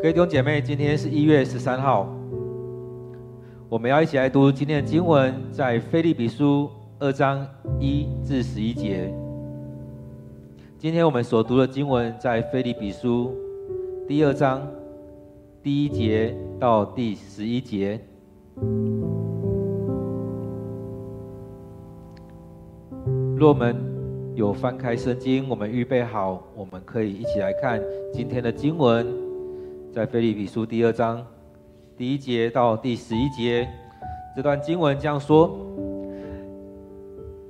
各位弟兄姐妹，今天是一月十三号，我们要一起来读今天的经文，在腓立比书二章一至十一节。今天我们所读的经文在腓立比书第二章第一节到第十一节。若我们有翻开圣经，我们预备好，我们可以一起来看今天的经文。在腓立比书第二章第一节到第十一节，这段经文这样说：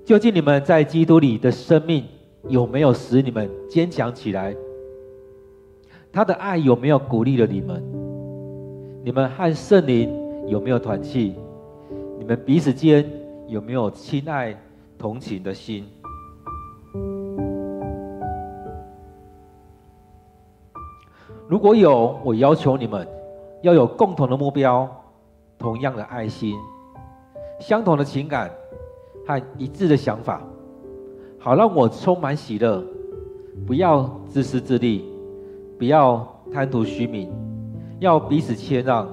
究竟你们在基督里的生命有没有使你们坚强起来？他的爱有没有鼓励了你们？你们和圣灵有没有团契？你们彼此间有没有亲爱同情的心？如果有，我要求你们要有共同的目标，同样的爱心，相同的情感和一致的想法，好让我充满喜乐。不要自私自利，不要贪图虚名，要彼此谦让，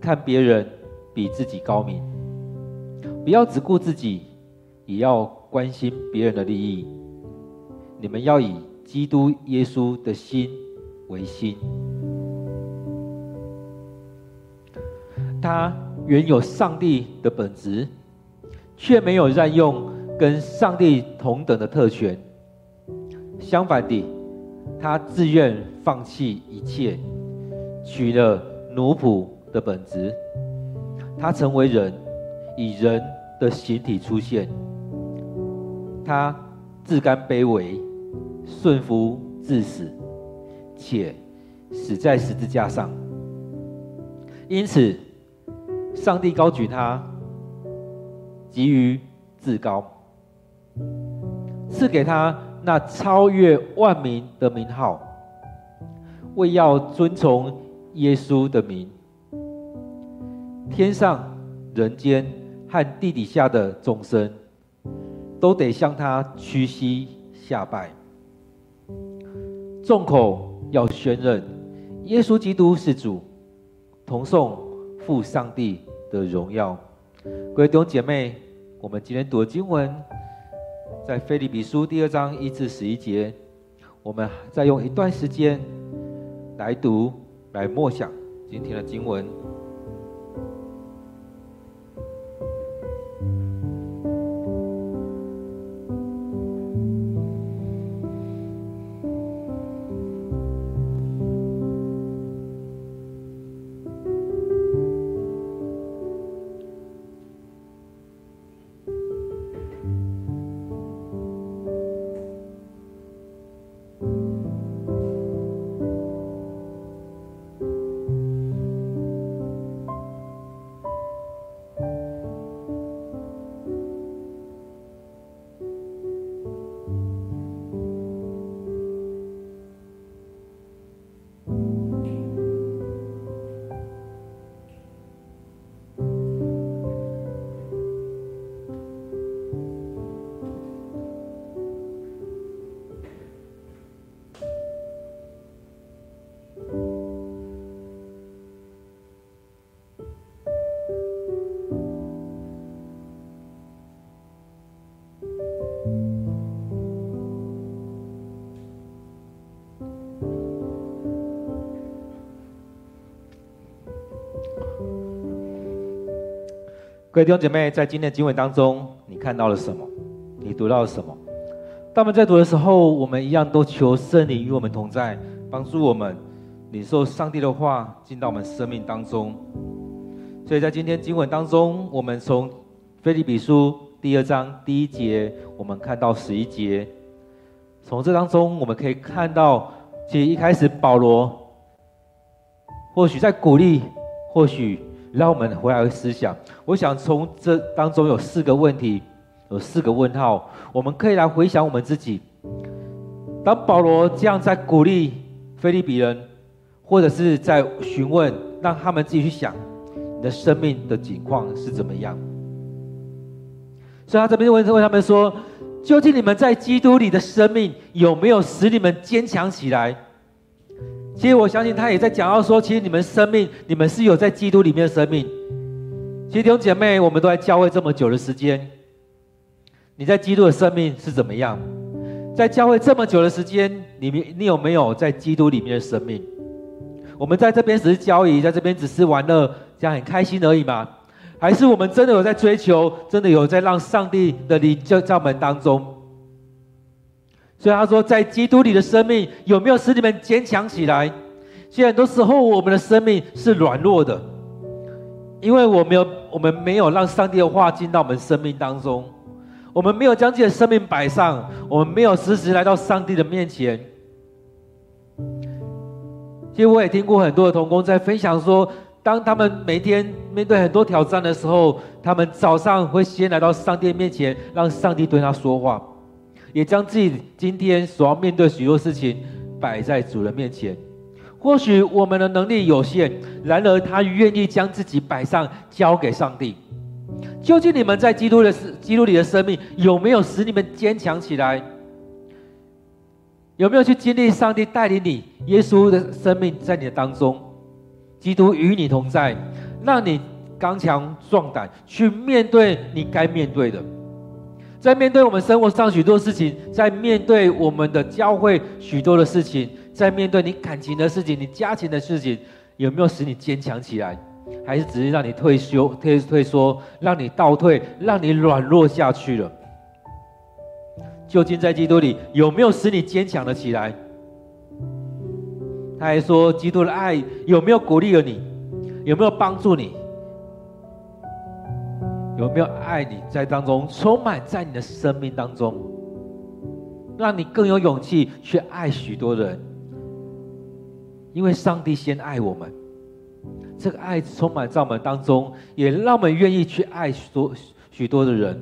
看别人比自己高明。不要只顾自己，也要关心别人的利益。你们要以基督耶稣的心为心，他原有上帝的本质，却没有滥用跟上帝同等的特权。相反地，他自愿放弃一切，取了奴仆的本质。他成为人，以人的形体出现。他自甘卑微，顺服至死。且死在十字架上，因此，上帝高举他，给予至高，赐给他那超越万民的名号，为要尊崇耶稣的名，天上、人间和地底下的众生，都得向他屈膝下拜，众口。要宣认耶稣基督是主，同颂父上帝的荣耀。各位弟兄姐妹，我们今天读的经文在菲利比书第二章一至十一节，我们再用一段时间来读、来默想今天的经文。各位弟兄姐妹，在今天的经文当中，你看到了什么？你读到了什么？当我们在读的时候，我们一样都求圣灵与我们同在，帮助我们领受上帝的话进到我们生命当中。所以在今天经文当中，我们从腓立比书第二章第一节，我们看到十一节。从这当中，我们可以看到，其实一开始保罗或许在鼓励，或许。让我们回来思想。我想从这当中有四个问题，有四个问号，我们可以来回想我们自己。当保罗这样在鼓励腓利比人，或者是在询问，让他们自己去想，你的生命的景况是怎么样？所以他这边问问他们说：究竟你们在基督里的生命有没有使你们坚强起来？其实我相信他也在讲到说，其实你们生命，你们是有在基督里面的生命。其实弟兄姐妹，我们都在教会这么久的时间，你在基督的生命是怎么样？在教会这么久的时间，你你有没有在基督里面的生命？我们在这边只是交易，在这边只是玩乐，这样很开心而已吗？还是我们真的有在追求，真的有在让上帝的灵就在我们当中？所以他说，在基督里的生命有没有使你们坚强起来？其实很多时候我们的生命是软弱的，因为我没有，我们没有让上帝的话进到我们生命当中，我们没有将自己的生命摆上，我们没有时时来到上帝的面前。其实我也听过很多的同工在分享说，当他们每天面对很多挑战的时候，他们早上会先来到上帝面前，让上帝对他说话。也将自己今天所要面对许多事情摆在主人面前。或许我们的能力有限，然而他愿意将自己摆上，交给上帝。究竟你们在基督的基督里的生命有没有使你们坚强起来？有没有去经历上帝带领你？耶稣的生命在你的当中，基督与你同在，让你刚强壮胆去面对你该面对的。在面对我们生活上许多事情，在面对我们的教会许多的事情，在面对你感情的事情、你家庭的事情，有没有使你坚强起来？还是只是让你退休、退退缩，让你倒退，让你软弱下去了？究竟在基督里有没有使你坚强了起来？他还说，基督的爱有没有鼓励了你？有没有帮助你？有没有爱你在当中充满在你的生命当中，让你更有勇气去爱许多人？因为上帝先爱我们，这个爱充满在我们当中，也让我们愿意去爱许多许多的人。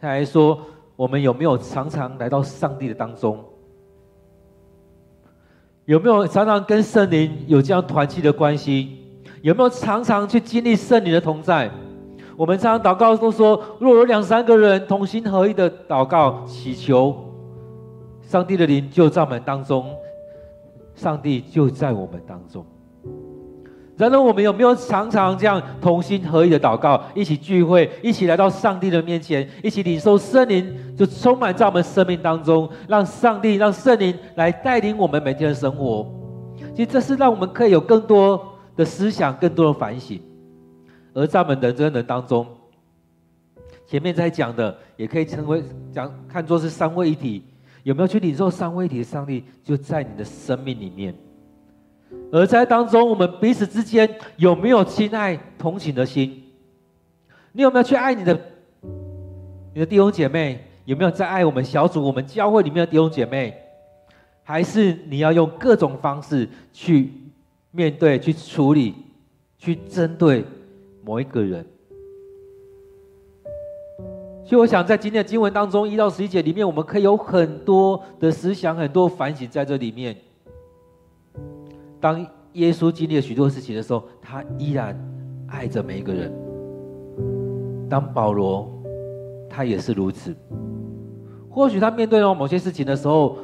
他还说：我们有没有常常来到上帝的当中？有没有常常跟圣灵有这样团契的关系？有没有常常去经历圣灵的同在？我们常常祷告都说：若有两三个人同心合意的祷告祈求，上帝的灵就在我们当中，上帝就在我们当中。然而，我们有没有常常这样同心合意的祷告，一起聚会，一起来到上帝的面前，一起领受圣灵，就充满在我们生命当中，让上帝、让圣灵来带领我们每天的生活。其实，这是让我们可以有更多。的思想，更多的反省，而在我们的人生当中，前面在讲的，也可以称为讲看作是三位一体，有没有去领受三位一体的上帝就在你的生命里面？而在当中，我们彼此之间有没有亲爱同情的心？你有没有去爱你的你的弟兄姐妹？有没有在爱我们小组、我们教会里面的弟兄姐妹？还是你要用各种方式去？面对、去处理、去针对某一个人，所以我想在今天的经文当中，一到十一节里面，我们可以有很多的思想、很多反省在这里面。当耶稣经历了许多事情的时候，他依然爱着每一个人。当保罗，他也是如此。或许他面对到某些事情的时候，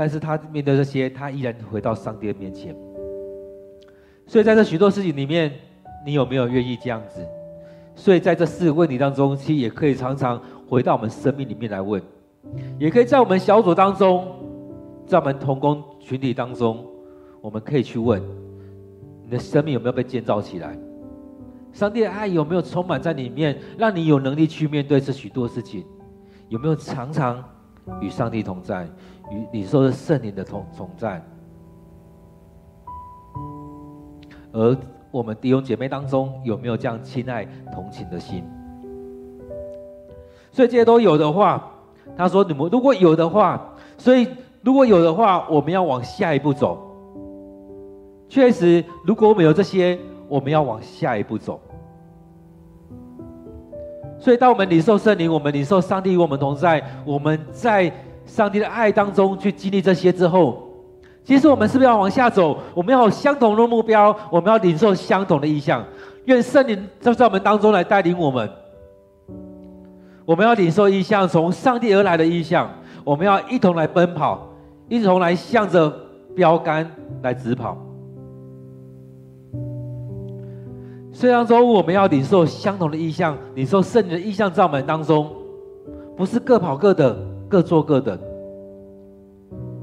但是他面对这些，他依然回到上帝的面前。所以在这许多事情里面，你有没有愿意这样子？所以在这四个问题当中，其实也可以常常回到我们生命里面来问，也可以在我们小组当中，在我们同工群体当中，我们可以去问：你的生命有没有被建造起来？上帝的爱有没有充满在里面，让你有能力去面对这许多事情？有没有常常与上帝同在？与你说的圣灵的同同在，而我们弟兄姐妹当中有没有这样亲爱同情的心？所以这些都有的话，他说你们如果有的话，所以如果有的话，我们要往下一步走。确实，如果我们有这些，我们要往下一步走。所以，当我们领受圣灵，我们领受上帝与我们同在，我们在。上帝的爱当中去经历这些之后，其实我们是不是要往下走？我们要有相同的目标，我们要领受相同的意向。愿圣灵就在我们当中来带领我们。我们要领受意向，从上帝而来的意向。我们要一同来奔跑，一同来向着标杆来直跑。虽然说我们要领受相同的意象，领受圣灵的意象在我们当中，不是各跑各的，各做各的。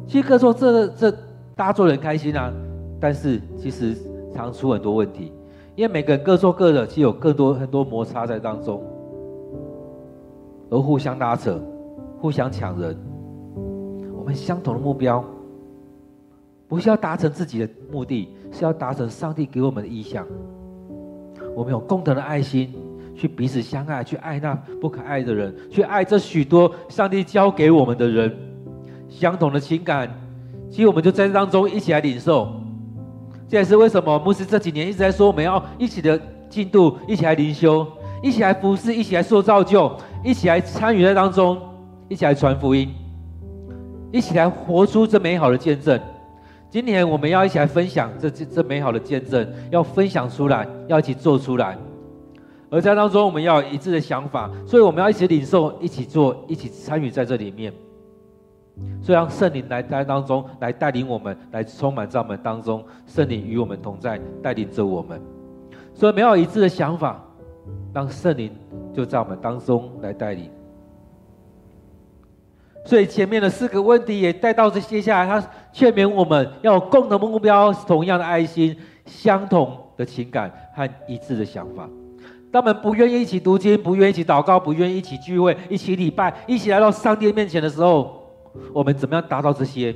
其实各做这这，大家做很开心啊，但是其实常出很多问题，因为每个人各做各的，其实有更多很多摩擦在当中，而互相拉扯，互相抢人。我们相同的目标，不是要达成自己的目的，是要达成上帝给我们的意象。我们有共同的爱心，去彼此相爱，去爱那不可爱的人，去爱这许多上帝交给我们的人。相同的情感，其实我们就在这当中一起来领受。这也是为什么牧师这几年一直在说，我们要一起的进度，一起来灵修，一起来服侍，一起来塑造就，一起来参与在当中，一起来传福音，一起来活出这美好的见证。今年我们要一起来分享这这这美好的见证，要分享出来，要一起做出来。而在当中，我们要有一致的想法，所以我们要一起领受，一起做，一起参与在这里面。所以让圣灵来在当中来带领我们，来充满在我们当中。圣灵与我们同在，带领着我们。所以没有一致的想法，让圣灵就在我们当中来带领。所以前面的四个问题也带到这，接下来他劝勉我们要有共同的目标，同样的爱心，相同的情感和一致的想法。他们不愿意一起读经，不愿意一起祷告，不愿意一起聚会，一起礼拜，一起来到上帝面前的时候，我们怎么样达到这些？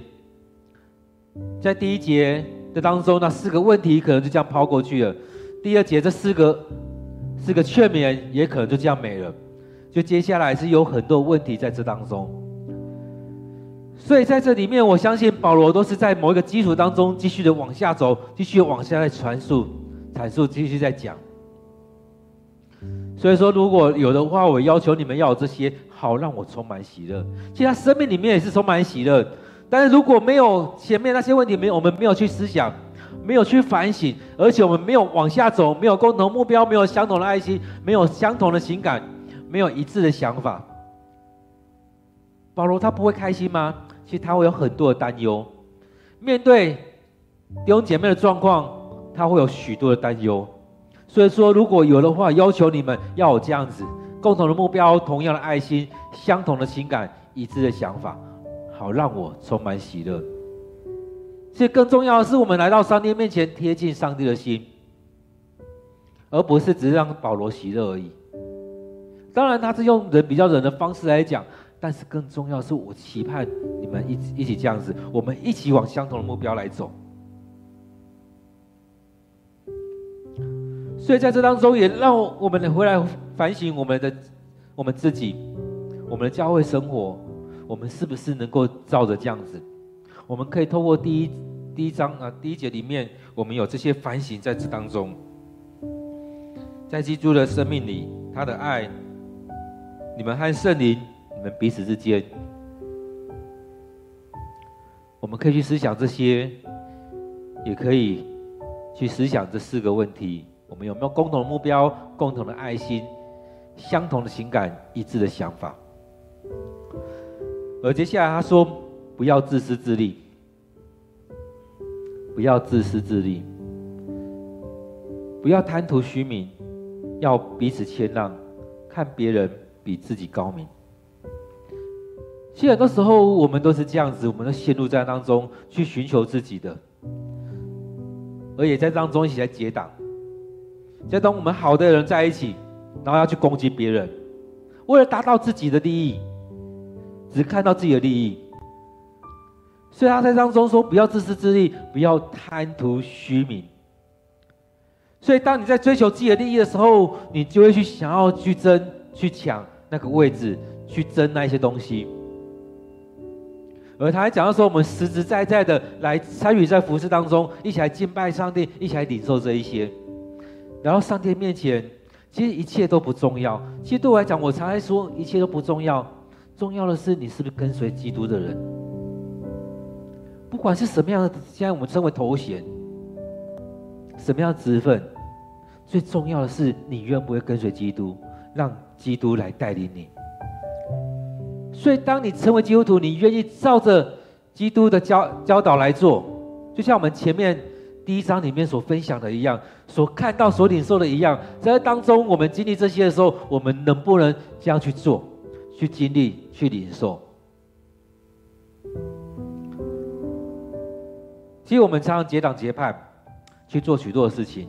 在第一节的当中，那四个问题可能就这样抛过去了；第二节这四个四个劝勉也可能就这样没了。就接下来是有很多问题在这当中。所以在这里面，我相信保罗都是在某一个基础当中继续的往下走，继续往下来传述、阐述，继续在讲。所以说，如果有的话，我要求你们要有这些，好让我充满喜乐。其实他生命里面也是充满喜乐，但是如果没有前面那些问题，没有我们没有去思想，没有去反省，而且我们没有往下走，没有共同目标，没有相同的爱心，没有相同的情感，没有一致的想法，保罗他不会开心吗？其实他会有很多的担忧，面对弟兄姐妹的状况，他会有许多的担忧。所以说，如果有的话，要求你们要有这样子共同的目标、同样的爱心、相同的情感、一致的想法，好让我充满喜乐。其实更重要的是，我们来到上帝面前，贴近上帝的心，而不是只是让保罗喜乐而已。当然，他是用人比较人的方式来讲。但是更重要是，我期盼你们一一起这样子，我们一起往相同的目标来走。所以在这当中，也让我们回来反省我们的我们自己，我们的教会生活，我们是不是能够照着这样子？我们可以透过第一第一章啊第一节里面，我们有这些反省在这当中，在基督的生命里，他的爱，你们和圣灵。我们彼此之间，我们可以去思想这些，也可以去思想这四个问题：我们有没有共同的目标、共同的爱心、相同的情感、一致的想法？而接下来他说：不要自私自利，不要自私自利，不要贪图虚名，要彼此谦让，看别人比自己高明。其实很多时候我们都是这样子，我们都陷入在当中去寻求自己的，而也在当中一起来结党。在当我们好的人在一起，然后要去攻击别人，为了达到自己的利益，只看到自己的利益。所以他在当中说：不要自私自利，不要贪图虚名。所以当你在追求自己的利益的时候，你就会去想要去争、去抢那个位置，去争那些东西。而他还讲到说，我们实实在在的来参与在服事当中，一起来敬拜上帝，一起来领受这一些。然后上帝面前，其实一切都不重要。其实对我来讲，我常常说一切都不重要，重要的是你是不是跟随基督的人。不管是什么样的，现在我们称为头衔，什么样的职分，最重要的是你愿不愿意跟随基督，让基督来带领你。所以，当你成为基督徒，你愿意照着基督的教教导来做，就像我们前面第一章里面所分享的一样，所看到、所领受的一样，在当中我们经历这些的时候，我们能不能这样去做、去经历、去领受？其实我们常常结党结派去做许多的事情，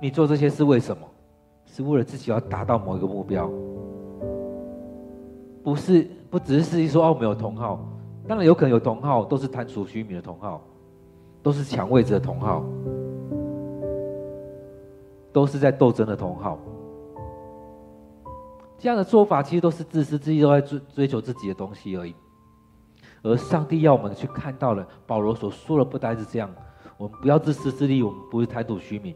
你做这些是为什么？是为了自己要达到某一个目标，不是不只是说哦，我们有同好，当然有可能有同好，都是贪图虚名的同好，都是抢位置的同好，都是在斗争的同好。这样的做法其实都是自私自利，都在追追求自己的东西而已。而上帝要我们去看到了，保罗所说的不单是这样，我们不要自私自利，我们不是贪图虚名，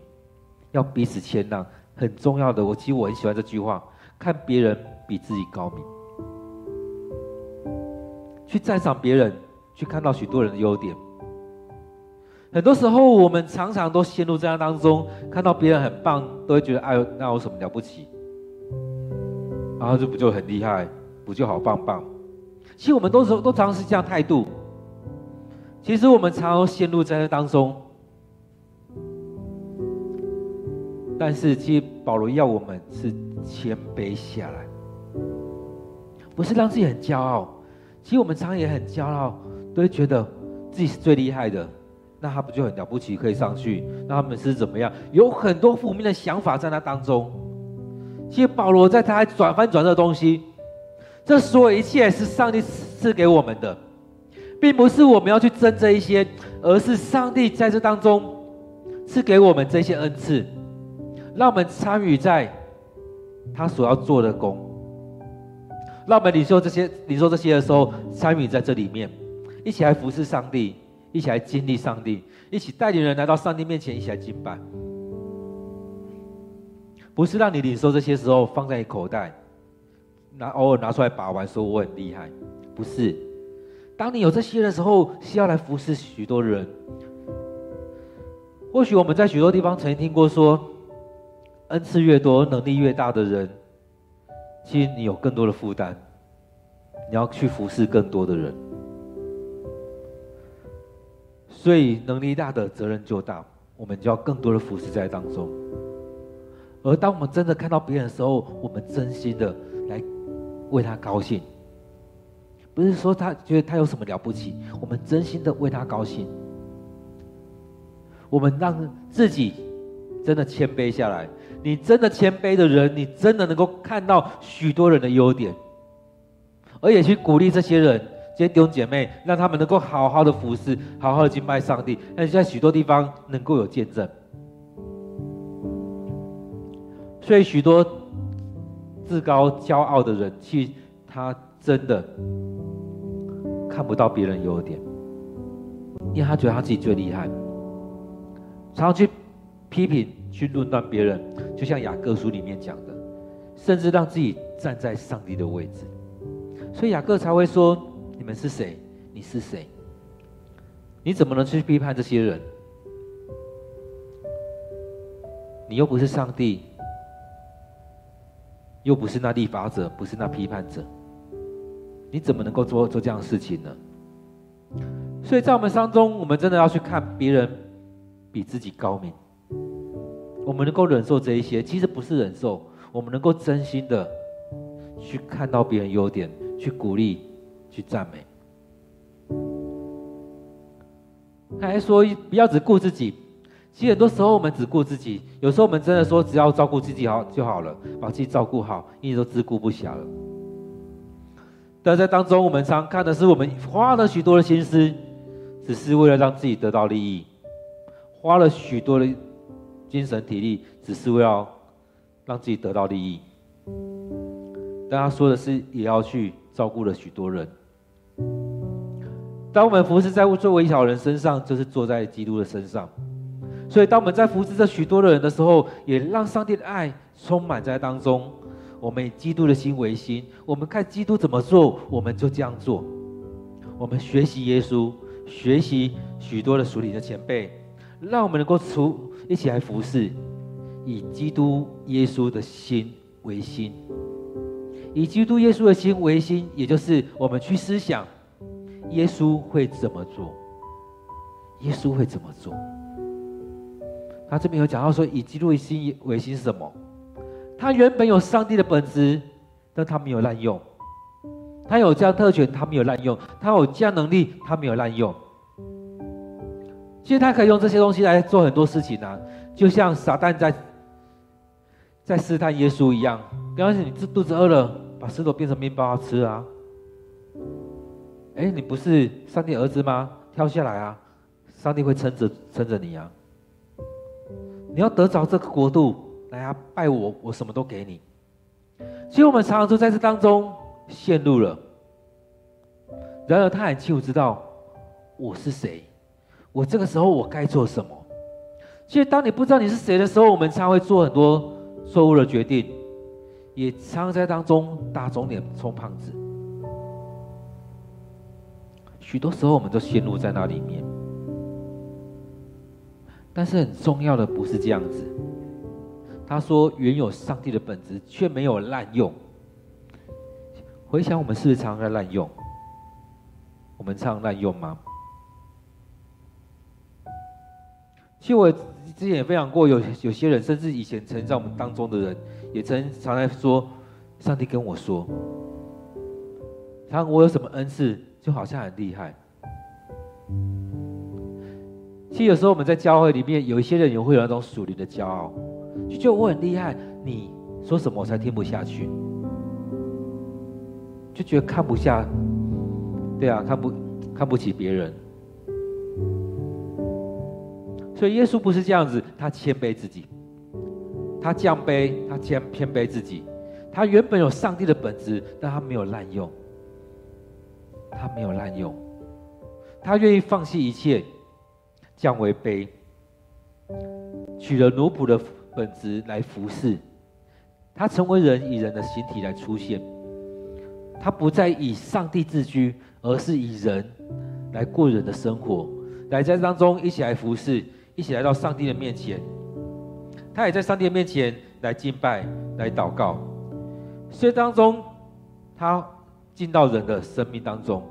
要彼此谦让。很重要的，我其实我很喜欢这句话：看别人比自己高明，去赞赏别人，去看到许多人的优点。很多时候，我们常常都陷入这样当中，看到别人很棒，都会觉得哎呦，那有什么了不起？然后这不就很厉害，不就好棒棒？其实我们都是都常常是这样态度。其实我们常常陷入在这当中。但是，其实保罗要我们是谦卑下来，不是让自己很骄傲。其实我们常也很骄傲，都会觉得自己是最厉害的。那他不就很了不起，可以上去？那他们是怎么样？有很多负面的想法在那当中。其实保罗在他转翻转这东西，这所有一切是上帝赐给我们的，并不是我们要去争这一些，而是上帝在这当中赐给我们这些恩赐。让我们参与在他所要做的工，让我们领受这些领受这些的时候，参与在这里面，一起来服侍上帝，一起来经历上帝，一起带领人来到上帝面前，一起来敬拜。不是让你领受这些时候放在你口袋，拿偶尔拿出来把玩，说我很厉害。不是，当你有这些的时候，是要来服侍许多人。或许我们在许多地方曾经听过说。恩赐越多，能力越大的人，其实你有更多的负担，你要去服侍更多的人，所以能力大的责任就大，我们就要更多的服侍在当中。而当我们真的看到别人的时候，我们真心的来为他高兴，不是说他觉得他有什么了不起，我们真心的为他高兴，我们让自己真的谦卑下来。你真的谦卑的人，你真的能够看到许多人的优点，而且去鼓励这些人、这些弟兄姐妹，让他们能够好好的服侍，好好的敬拜上帝，让在许多地方能够有见证。所以许多自高骄傲的人，其实他真的看不到别人优点，因为他觉得他自己最厉害，常常去批评。去论断别人，就像雅各书里面讲的，甚至让自己站在上帝的位置，所以雅各才会说：“你们是谁？你是谁？你怎么能去批判这些人？你又不是上帝，又不是那立法者，不是那批判者，你怎么能够做做这样的事情呢？”所以在我们当中，我们真的要去看别人比自己高明。我们能够忍受这一些，其实不是忍受，我们能够真心的去看到别人优点，去鼓励，去赞美。他还说不要只顾自己，其实很多时候我们只顾自己，有时候我们真的说只要照顾自己好就好了，把自己照顾好，一直都自顾不暇了。但在当中，我们常看的是我们花了许多的心思，只是为了让自己得到利益，花了许多的。精神体力只是为了让自己得到利益，但他说的是也要去照顾了许多人。当我们服侍在做微小人身上，就是坐在基督的身上。所以当我们在服侍这许多的人的时候，也让上帝的爱充满在当中。我们以基督的心为心，我们看基督怎么做，我们就这样做。我们学习耶稣，学习许多的属灵的前辈。让我们能够出一起来服侍，以基督耶稣的心为心，以基督耶稣的心为心，也就是我们去思想耶稣会怎么做。耶稣会怎么做？他这边有讲到说，以基督的心为心是什么？他原本有上帝的本质，但他没有滥用。他有这样特权，他没有滥用；他有这样能力，他没有滥用。其实他可以用这些东西来做很多事情啊，就像撒旦在在试探耶稣一样。比方说，你肚子饿了，把石头变成面包吃啊。哎，你不是上帝儿子吗？跳下来啊，上帝会撑着撑着你啊。你要得着这个国度，来啊，拜我，我什么都给你。其实我们常常都在这当中陷入了。然而他很清楚知道我是谁。我这个时候我该做什么？其实，当你不知道你是谁的时候，我们常会做很多错误的决定，也常常在当中打肿脸充胖子。许多时候，我们都陷入在那里面。但是，很重要的不是这样子。他说：“原有上帝的本质，却没有滥用。”回想，我们是不是常常在滥用？我们常滥用吗？其实我之前也分享过，有有些人，甚至以前曾在我们当中的人，也曾常在说：“上帝跟我说，他我有什么恩赐，就好像很厉害。”其实有时候我们在教会里面，有一些人也会有那种属灵的骄傲，就觉得我很厉害，你说什么我才听不下去，就觉得看不下，对啊，看不看不起别人。所以耶稣不是这样子，他谦卑自己，他降卑，他谦谦卑自己。他原本有上帝的本质，但他没有滥用，他没有滥用，他愿意放弃一切，降为卑，取了奴仆的本质来服侍。他成为人，以人的形体来出现。他不再以上帝自居，而是以人来过人的生活，来在当中一起来服侍。一起来到上帝的面前，他也在上帝的面前来敬拜、来祷告。所以当中，他进到人的生命当中，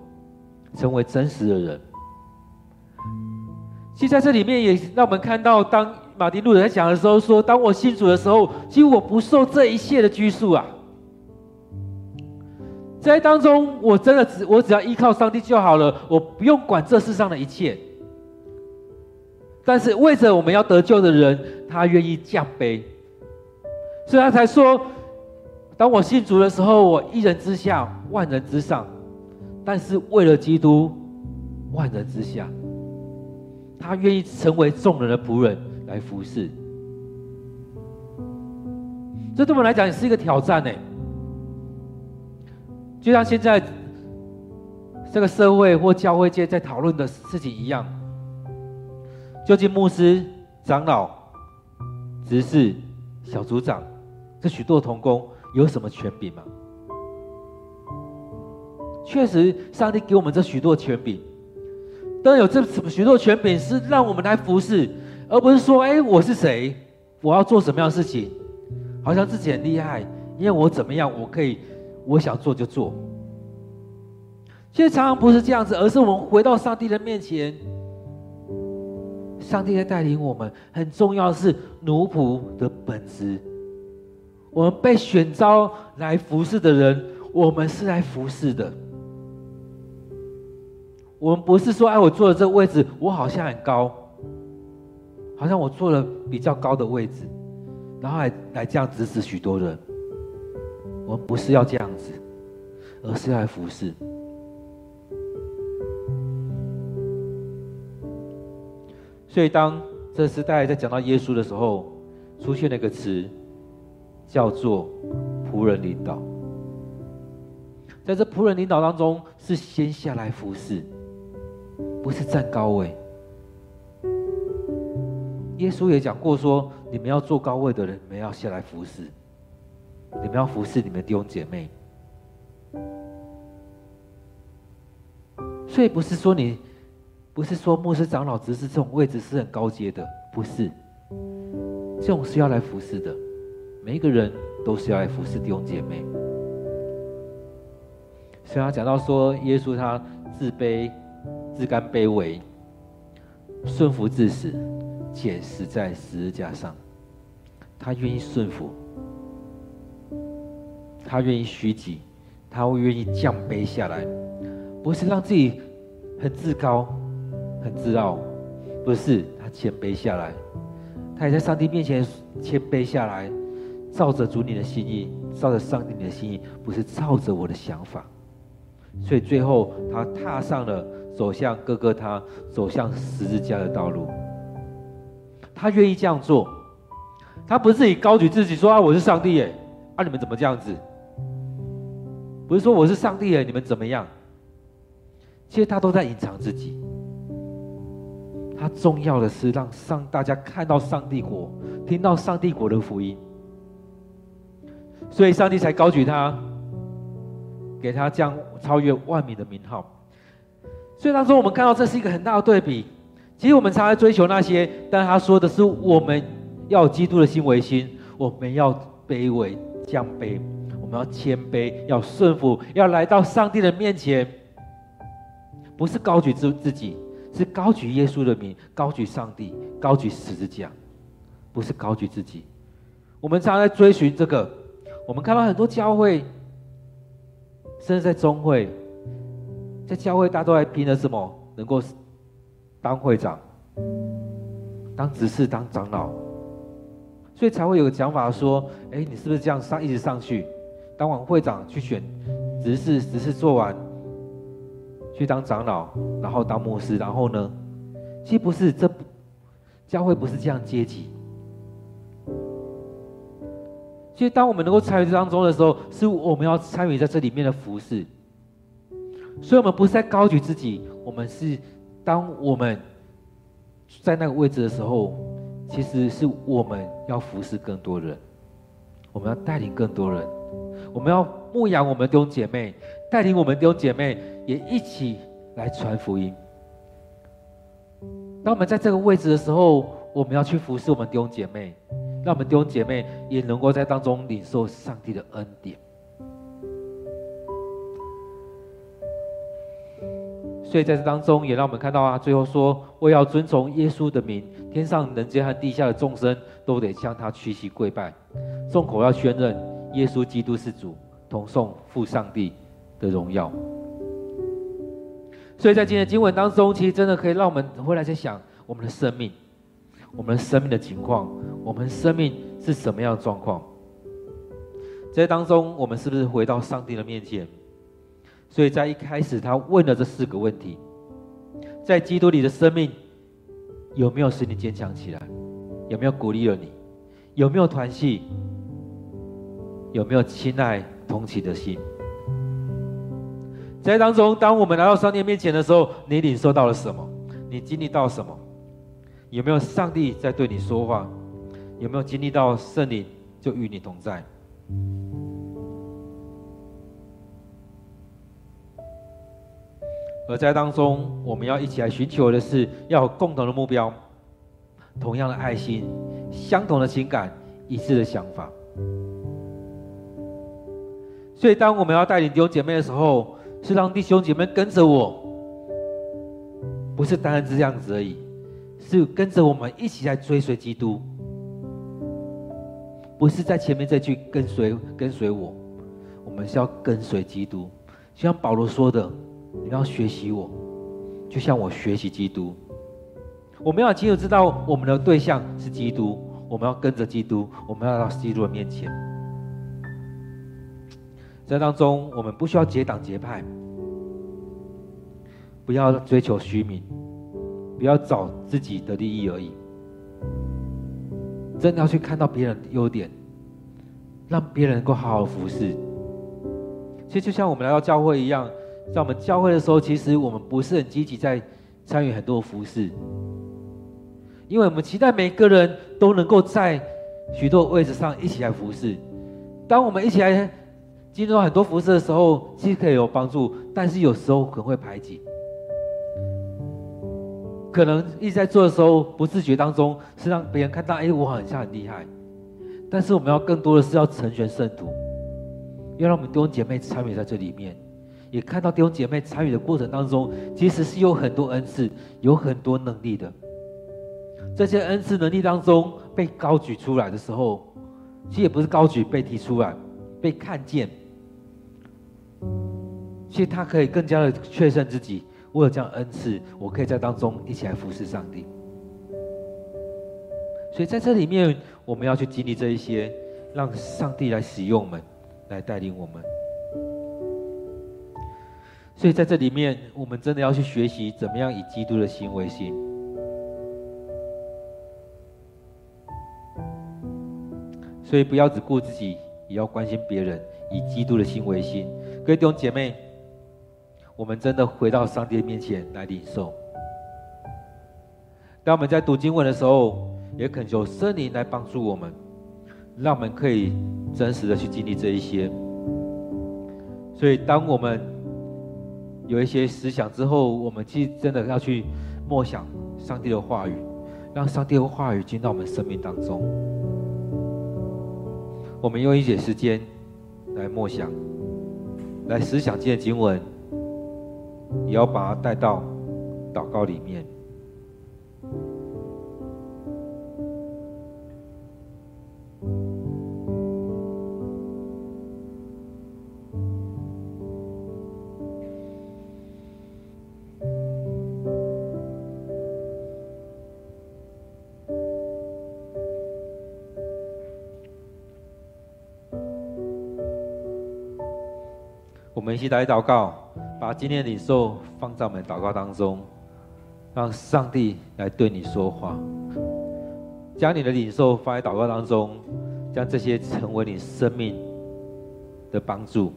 成为真实的人。其实在这里面也让我们看到，当马丁路德在讲的时候说：“当我信主的时候，其实我不受这一切的拘束啊。在当中，我真的只我只要依靠上帝就好了，我不用管这世上的一切。”但是为着我们要得救的人，他愿意降卑，所以他才说：当我信主的时候，我一人之下，万人之上；但是为了基督，万人之下，他愿意成为众人的仆人来服侍。这对我们来讲也是一个挑战呢。就像现在这个社会或教会界在讨论的事情一样。究竟牧师、长老、执事、小组长这许多同工有什么权柄吗？确实，上帝给我们这许多权柄，当然有这许多权柄是让我们来服侍，而不是说：“哎，我是谁？我要做什么样的事情？好像自己很厉害，因为我怎么样，我可以，我想做就做。”其实常常不是这样子，而是我们回到上帝的面前。上帝在带领我们，很重要的是奴仆的本质。我们被选召来服侍的人，我们是来服侍的。我们不是说，哎，我坐的这个位置，我好像很高，好像我坐了比较高的位置，然后来来这样指使许多人。我们不是要这样子，而是要来服侍。所以，当这时代在讲到耶稣的时候，出现了一个词，叫做“仆人领导”。在这仆人领导当中，是先下来服侍，不是站高位。耶稣也讲过说：“你们要坐高位的人，你们要下来服侍，你们要服侍你们弟兄姐妹。”所以，不是说你。不是说牧师、长老、执事这种位置是很高阶的，不是。这种是要来服侍的，每一个人都是要来服侍弟兄姐妹。所以他讲到说，耶稣他自卑、自甘卑微，顺服至死，且死在十字架上。他愿意顺服，他愿意虚己，他会愿意降卑下来，不是让自己很自高、很自傲，不是他谦卑下来，他也在上帝面前谦卑下来，照着主你的心意，照着上帝你的心意，不是照着我的想法。所以最后，他踏上了走向哥哥他，走向十字架的道路。他愿意这样做，他不是以高举自己说啊，我是上帝耶，啊你们怎么这样子？不是说我是上帝耶，你们怎么样？其实他都在隐藏自己。他重要的是让上大家看到上帝国，听到上帝国的福音，所以上帝才高举他。给他将超越万民的名号，所以当中我们看到这是一个很大的对比。其实我们常常追求那些，但他说的是我们要基督的心为心，我们要卑微降卑，我们要谦卑，要顺服，要来到上帝的面前，不是高举自自己，是高举耶稣的名，高举上帝，高举十字架，不是高举自己。我们常常在追寻这个，我们看到很多教会。甚至在中会，在教会，大家都在拼的什么？能够当会长、当执事、当长老，所以才会有个讲法说：哎，你是不是这样上一直上去，当完会长去选执事，执事做完去当长老，然后当牧师，然后呢？其实不是，这教会不是这样阶级。其实，当我们能够参与这当中的时候，是我们要参与在这里面的服侍。所以，我们不是在高举自己，我们是当我们在那个位置的时候，其实是我们要服侍更多人，我们要带领更多人，我们要牧养我们的弟兄姐妹，带领我们弟兄姐妹也一起来传福音。当我们在这个位置的时候，我们要去服侍我们弟兄姐妹。让我们弟兄姐妹也能够在当中领受上帝的恩典。所以在这当中，也让我们看到啊，最后说：“我要遵从耶稣的名，天上人间和地下的众生都得向他屈膝跪拜，众口要宣认耶稣基督是主，同颂父上帝的荣耀。”所以在今天的经文当中，其实真的可以让我们回来在想我们的生命。我们的生命的情况，我们生命是什么样的状况？在当中，我们是不是回到上帝的面前？所以在一开始，他问了这四个问题：在基督里的生命有没有使你坚强起来？有没有鼓励了你？有没有团契？有没有亲爱同情的心？在当中，当我们来到上帝面前的时候，你领受到了什么？你经历到什么？有没有上帝在对你说话？有没有经历到圣灵就与你同在？而在当中，我们要一起来寻求的是要有共同的目标、同样的爱心、相同的情感、一致的想法。所以，当我们要带领弟兄姐妹的时候，是让弟兄姐妹跟着我，不是单单这样子而已。是跟着我们一起在追随基督，不是在前面这句跟随跟随我，我们是要跟随基督。就像保罗说的，你要学习我，就像我学习基督。我们要清楚知道我们的对象是基督，我们要跟着基督，我们要到基督的面前。当中，我们不需要结党结派，不要追求虚名。不要找自己的利益而已，真的要去看到别人的优点，让别人能够好好服侍。其实就像我们来到教会一样，在我们教会的时候，其实我们不是很积极在参与很多服侍，因为我们期待每个人都能够在许多位置上一起来服侍。当我们一起来进入很多服侍的时候，其实可以有帮助，但是有时候可能会排挤。可能一直在做的时候，不自觉当中是让别人看到，哎，我好像很厉害。但是我们要更多的是要成全圣徒，要让我们弟兄姐妹参与在这里面，也看到弟兄姐妹参与的过程当中，其实是有很多恩赐，有很多能力的。这些恩赐能力当中被高举出来的时候，其实也不是高举，被提出来，被看见。其实他可以更加的确认自己，我有这样恩赐，我可以在当中一起来服侍上帝。所以在这里面，我们要去经历这一些，让上帝来使用我们，来带领我们。所以在这里面，我们真的要去学习怎么样以基督的心为心。所以不要只顾自己，也要关心别人，以基督的心为心。各位弟兄姐妹，我们真的回到上帝面前来领受。当我们在读经文的时候，也恳求圣灵来帮助我们，让我们可以真实的去经历这一些。所以，当我们有一些思想之后，我们其实真的要去默想上帝的话语，让上帝的话语进到我们生命当中。我们用一些时间来默想，来思想这些经文，也要把它带到祷告里面。我们一起来祷告，把今天的领受放在我们的祷告当中，让上帝来对你说话。将你的领受放在祷告当中，将这些成为你生命的帮助。